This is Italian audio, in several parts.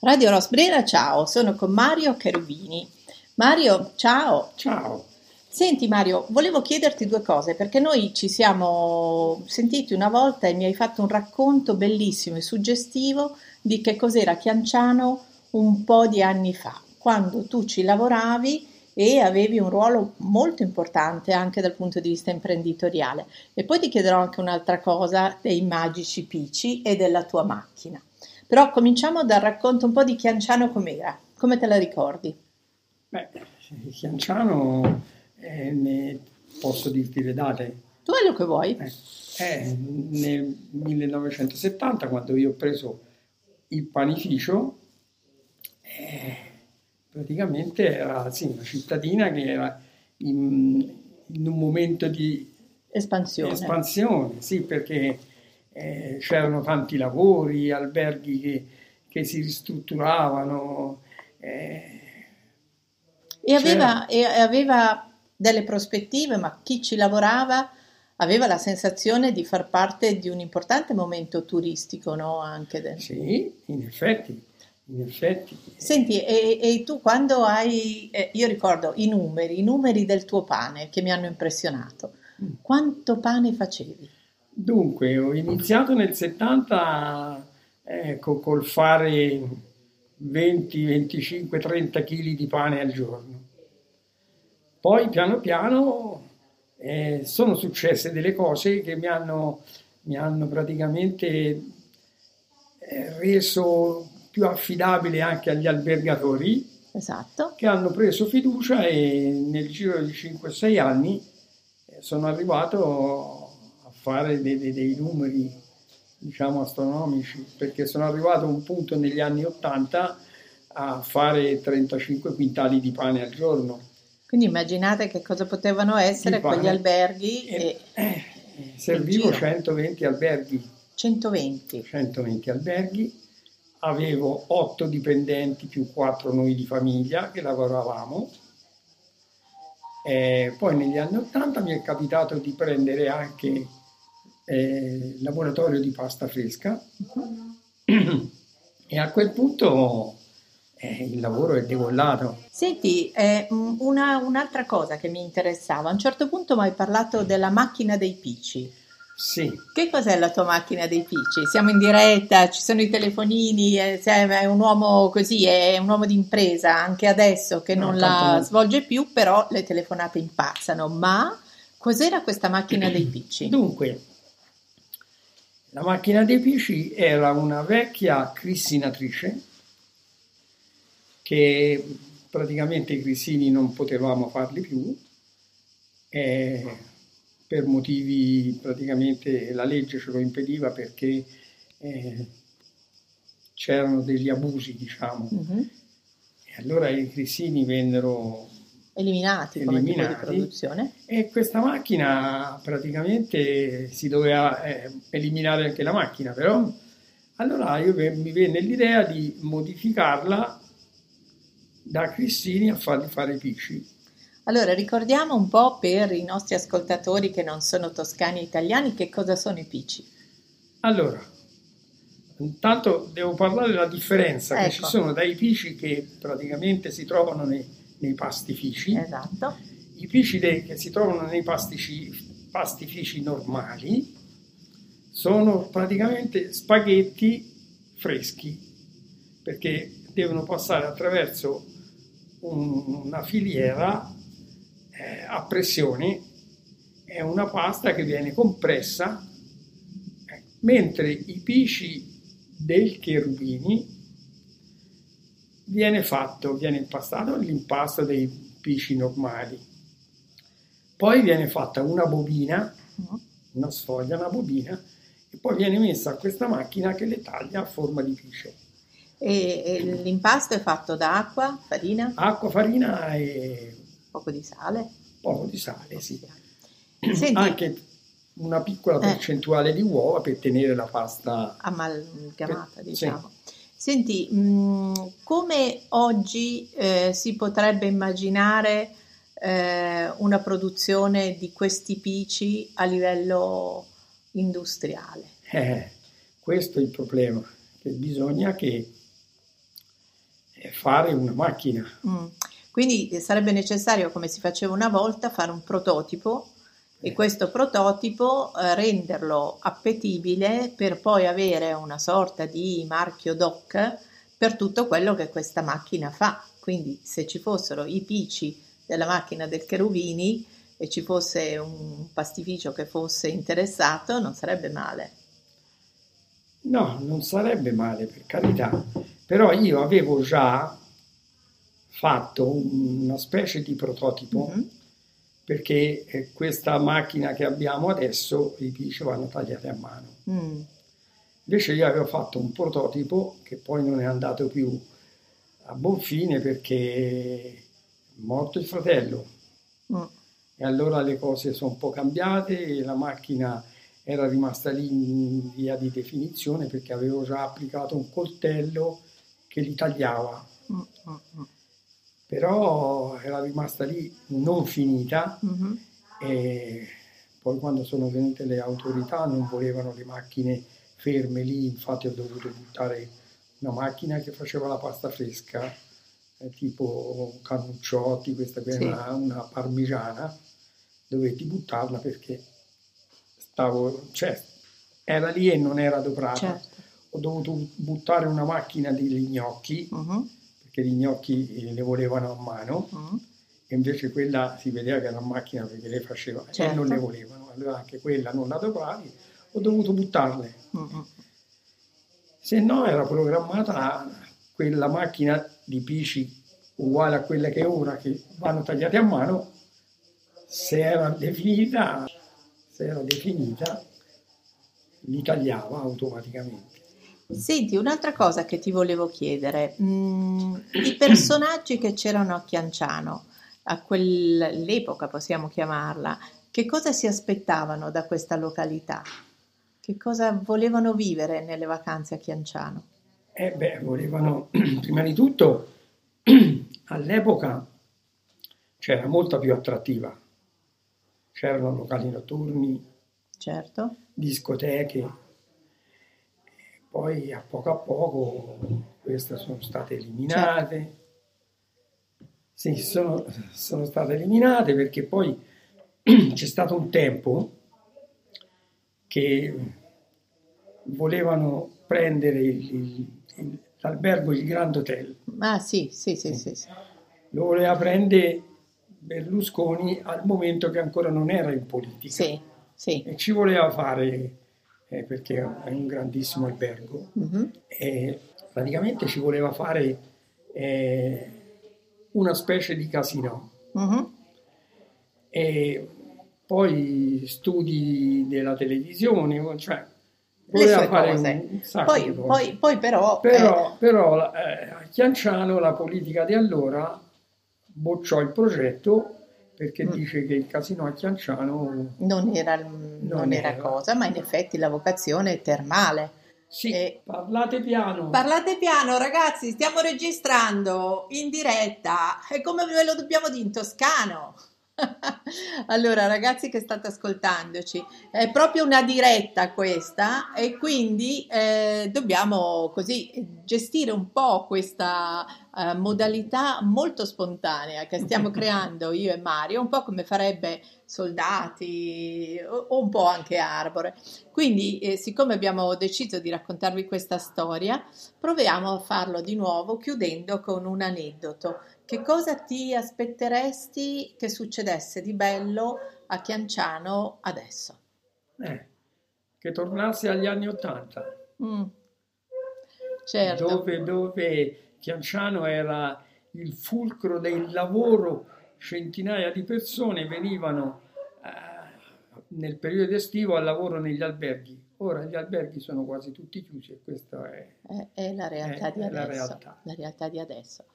Radio Rosbrera, ciao, sono con Mario Cherubini. Mario, ciao. Ciao. Senti Mario, volevo chiederti due cose perché noi ci siamo sentiti una volta e mi hai fatto un racconto bellissimo e suggestivo di che cos'era Chianciano un po' di anni fa, quando tu ci lavoravi e avevi un ruolo molto importante anche dal punto di vista imprenditoriale. E poi ti chiederò anche un'altra cosa dei magici Pici e della tua macchina. Però cominciamo dal racconto un po' di Chianciano com'era, come te la ricordi? Beh, Chianciano, eh, ne posso dirti le date? Tu quello che vuoi. Eh, eh, nel 1970, quando io ho preso il panificio, eh, praticamente era sì, una cittadina che era in, in un momento di espansione. espansione, sì, perché eh, c'erano tanti lavori, alberghi che, che si ristrutturavano. Eh, e, aveva, e aveva delle prospettive, ma chi ci lavorava aveva la sensazione di far parte di un importante momento turistico, no? Anche del... Sì, in effetti. In effetti. Senti, e, e tu quando hai, eh, io ricordo i numeri, i numeri del tuo pane che mi hanno impressionato. Mm. Quanto pane facevi? Dunque, ho iniziato nel 70 ecco, col fare 20, 25, 30 kg di pane al giorno. Poi piano piano eh, sono successe delle cose che mi hanno, mi hanno praticamente eh, reso più affidabile anche agli albergatori esatto. che hanno preso fiducia e nel giro di 5-6 anni eh, sono arrivato fare dei, dei, dei numeri diciamo astronomici perché sono arrivato a un punto negli anni 80 a fare 35 quintali di pane al giorno. Quindi immaginate che cosa potevano essere quegli alberghi. E, e, eh, servivo 120 alberghi. 120. 120 alberghi. Avevo 8 dipendenti più 4 noi di famiglia che lavoravamo. E poi negli anni 80 mi è capitato di prendere anche eh, laboratorio di pasta fresca e a quel punto eh, il lavoro è decollato. Senti, eh, una, un'altra cosa che mi interessava, a un certo punto mi hai parlato della macchina dei picci. Sì. Che cos'è la tua macchina dei picci? Siamo in diretta, ci sono i telefonini, è, è un uomo così, è un uomo di impresa anche adesso che non no, la non... svolge più, però le telefonate impazzano. Ma cos'era questa macchina dei picci? Dunque, la macchina dei PC era una vecchia crissinatrice che praticamente i crissini non potevamo farli più eh, per motivi praticamente la legge ce lo impediva perché eh, c'erano degli abusi diciamo mm-hmm. e allora i crissini vennero eliminati, come tipo di produzione. E questa macchina praticamente si doveva eh, eliminare anche la macchina, però allora io, mi venne l'idea di modificarla da Cristini a fargli fare i pisci. Allora, ricordiamo un po' per i nostri ascoltatori che non sono toscani italiani che cosa sono i pici. Allora, intanto devo parlare della differenza ecco. che ci ecco. sono dai pici che praticamente si trovano nei, nei pastifici. Esatto. I pisci che si trovano nei pastici, pastifici normali sono praticamente spaghetti freschi perché devono passare attraverso un, una filiera eh, a pressione è una pasta che viene compressa eh, mentre i pisci del cherubini viene fatto, viene impastato l'impasto dei pisci normali. Poi viene fatta una bobina, una sfoglia, una bobina, e poi viene messa a questa macchina che le taglia a forma di pisce. E, e l'impasto è fatto da acqua, farina? Acqua, farina e... Poco di sale? Poco di sale, sì. Senti, Anche una piccola eh. percentuale eh. di uova per tenere la pasta amalgamata, per, diciamo. Sì. Senti, mh, mm, come oggi eh, si potrebbe immaginare eh, una produzione di questi pici a livello industriale? Eh, questo è il problema, che bisogna che fare una macchina. Mm. Quindi eh, sarebbe necessario, come si faceva una volta, fare un prototipo e questo prototipo eh, renderlo appetibile per poi avere una sorta di marchio DOC per tutto quello che questa macchina fa. Quindi se ci fossero i pici della macchina del Cherubini e ci fosse un pastificio che fosse interessato, non sarebbe male. No, non sarebbe male, per carità. Però io avevo già fatto una specie di prototipo mm-hmm. Perché eh, questa macchina che abbiamo adesso i pici vanno tagliati a mano. Mm. Invece io avevo fatto un prototipo che poi non è andato più a buon fine perché è morto il fratello. Mm. E allora le cose sono un po' cambiate e la macchina era rimasta lì in via di definizione perché avevo già applicato un coltello che li tagliava. Mm, mm, mm. Però era rimasta lì non finita mm-hmm. e poi quando sono venute le autorità non volevano le macchine ferme lì, infatti ho dovuto buttare una macchina che faceva la pasta fresca, eh, tipo cannucciotti, questa qui sì. era una parmigiana, dovetti buttarla perché stavo, cioè, era lì e non era adoprata. Certo. Ho dovuto buttare una macchina degli gnocchi, uh-huh. Perché gli gnocchi le volevano a mano, uh-huh. e invece quella si vedeva che era una macchina perché le faceva certo. e non le certo. volevano. Allora anche quella non la adopravi, ho dovuto buttarle. Uh-huh. Se no era programmata quella macchina di pisci uguale a quella che è ora, che vanno tagliate a mano, se era definita se era definita, li tagliava automaticamente. Senti, un'altra cosa che ti volevo chiedere, mm, i personaggi che c'erano a Chianciano, a quell'epoca possiamo chiamarla, che cosa si aspettavano da questa località? Che cosa volevano vivere nelle vacanze a Chianciano? Eh beh, volevano, prima di tutto, all'epoca c'era molta più attrattiva c'erano locali notturni, certo. discoteche, poi a poco a poco queste sono state eliminate. Certo. Sì, sono, sono state eliminate perché poi c'è stato un tempo che volevano prendere il, il, il, l'albergo Il Grand Hotel. Ah sì, sì, sì, sì. sì. Lo voleva prendere Berlusconi al momento che ancora non era in politica. Sì, sì. E ci voleva fare, eh, perché è un grandissimo albergo, uh-huh. e praticamente ci voleva fare eh, una specie di casino. Uh-huh. E poi studi della televisione, cioè voleva fare un sacco poi, poi, poi, però... Però, eh... però eh, a Chianciano la politica di allora bocciò il progetto perché mm. dice che il casino a Chianciano non era, non non era, era cosa, ma in effetti la vocazione è termale. Sì, e... parlate piano. Parlate piano, ragazzi, stiamo registrando in diretta. E come ve lo dobbiamo dire in toscano? Allora, ragazzi che state ascoltandoci, è proprio una diretta questa e quindi eh, dobbiamo così gestire un po' questa eh, modalità molto spontanea che stiamo creando io e Mario, un po' come farebbe Soldati o, o un po' anche Arbore. Quindi, eh, siccome abbiamo deciso di raccontarvi questa storia, proviamo a farlo di nuovo chiudendo con un aneddoto. Che cosa ti aspetteresti che succedesse di bello a Chianciano adesso? Eh, che tornasse agli anni Ottanta. Mm. Certo. Dove, dove Chianciano era il fulcro del lavoro, centinaia di persone venivano eh, nel periodo estivo al lavoro negli alberghi. Ora gli alberghi sono quasi tutti chiusi e questa è, è, è la realtà è, di adesso. La realtà. la realtà di adesso.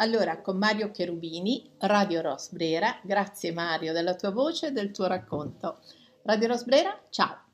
Allora, con Mario Cherubini, Radio Rosbrera, grazie Mario della tua voce e del tuo racconto. Radio Rosbrera, ciao!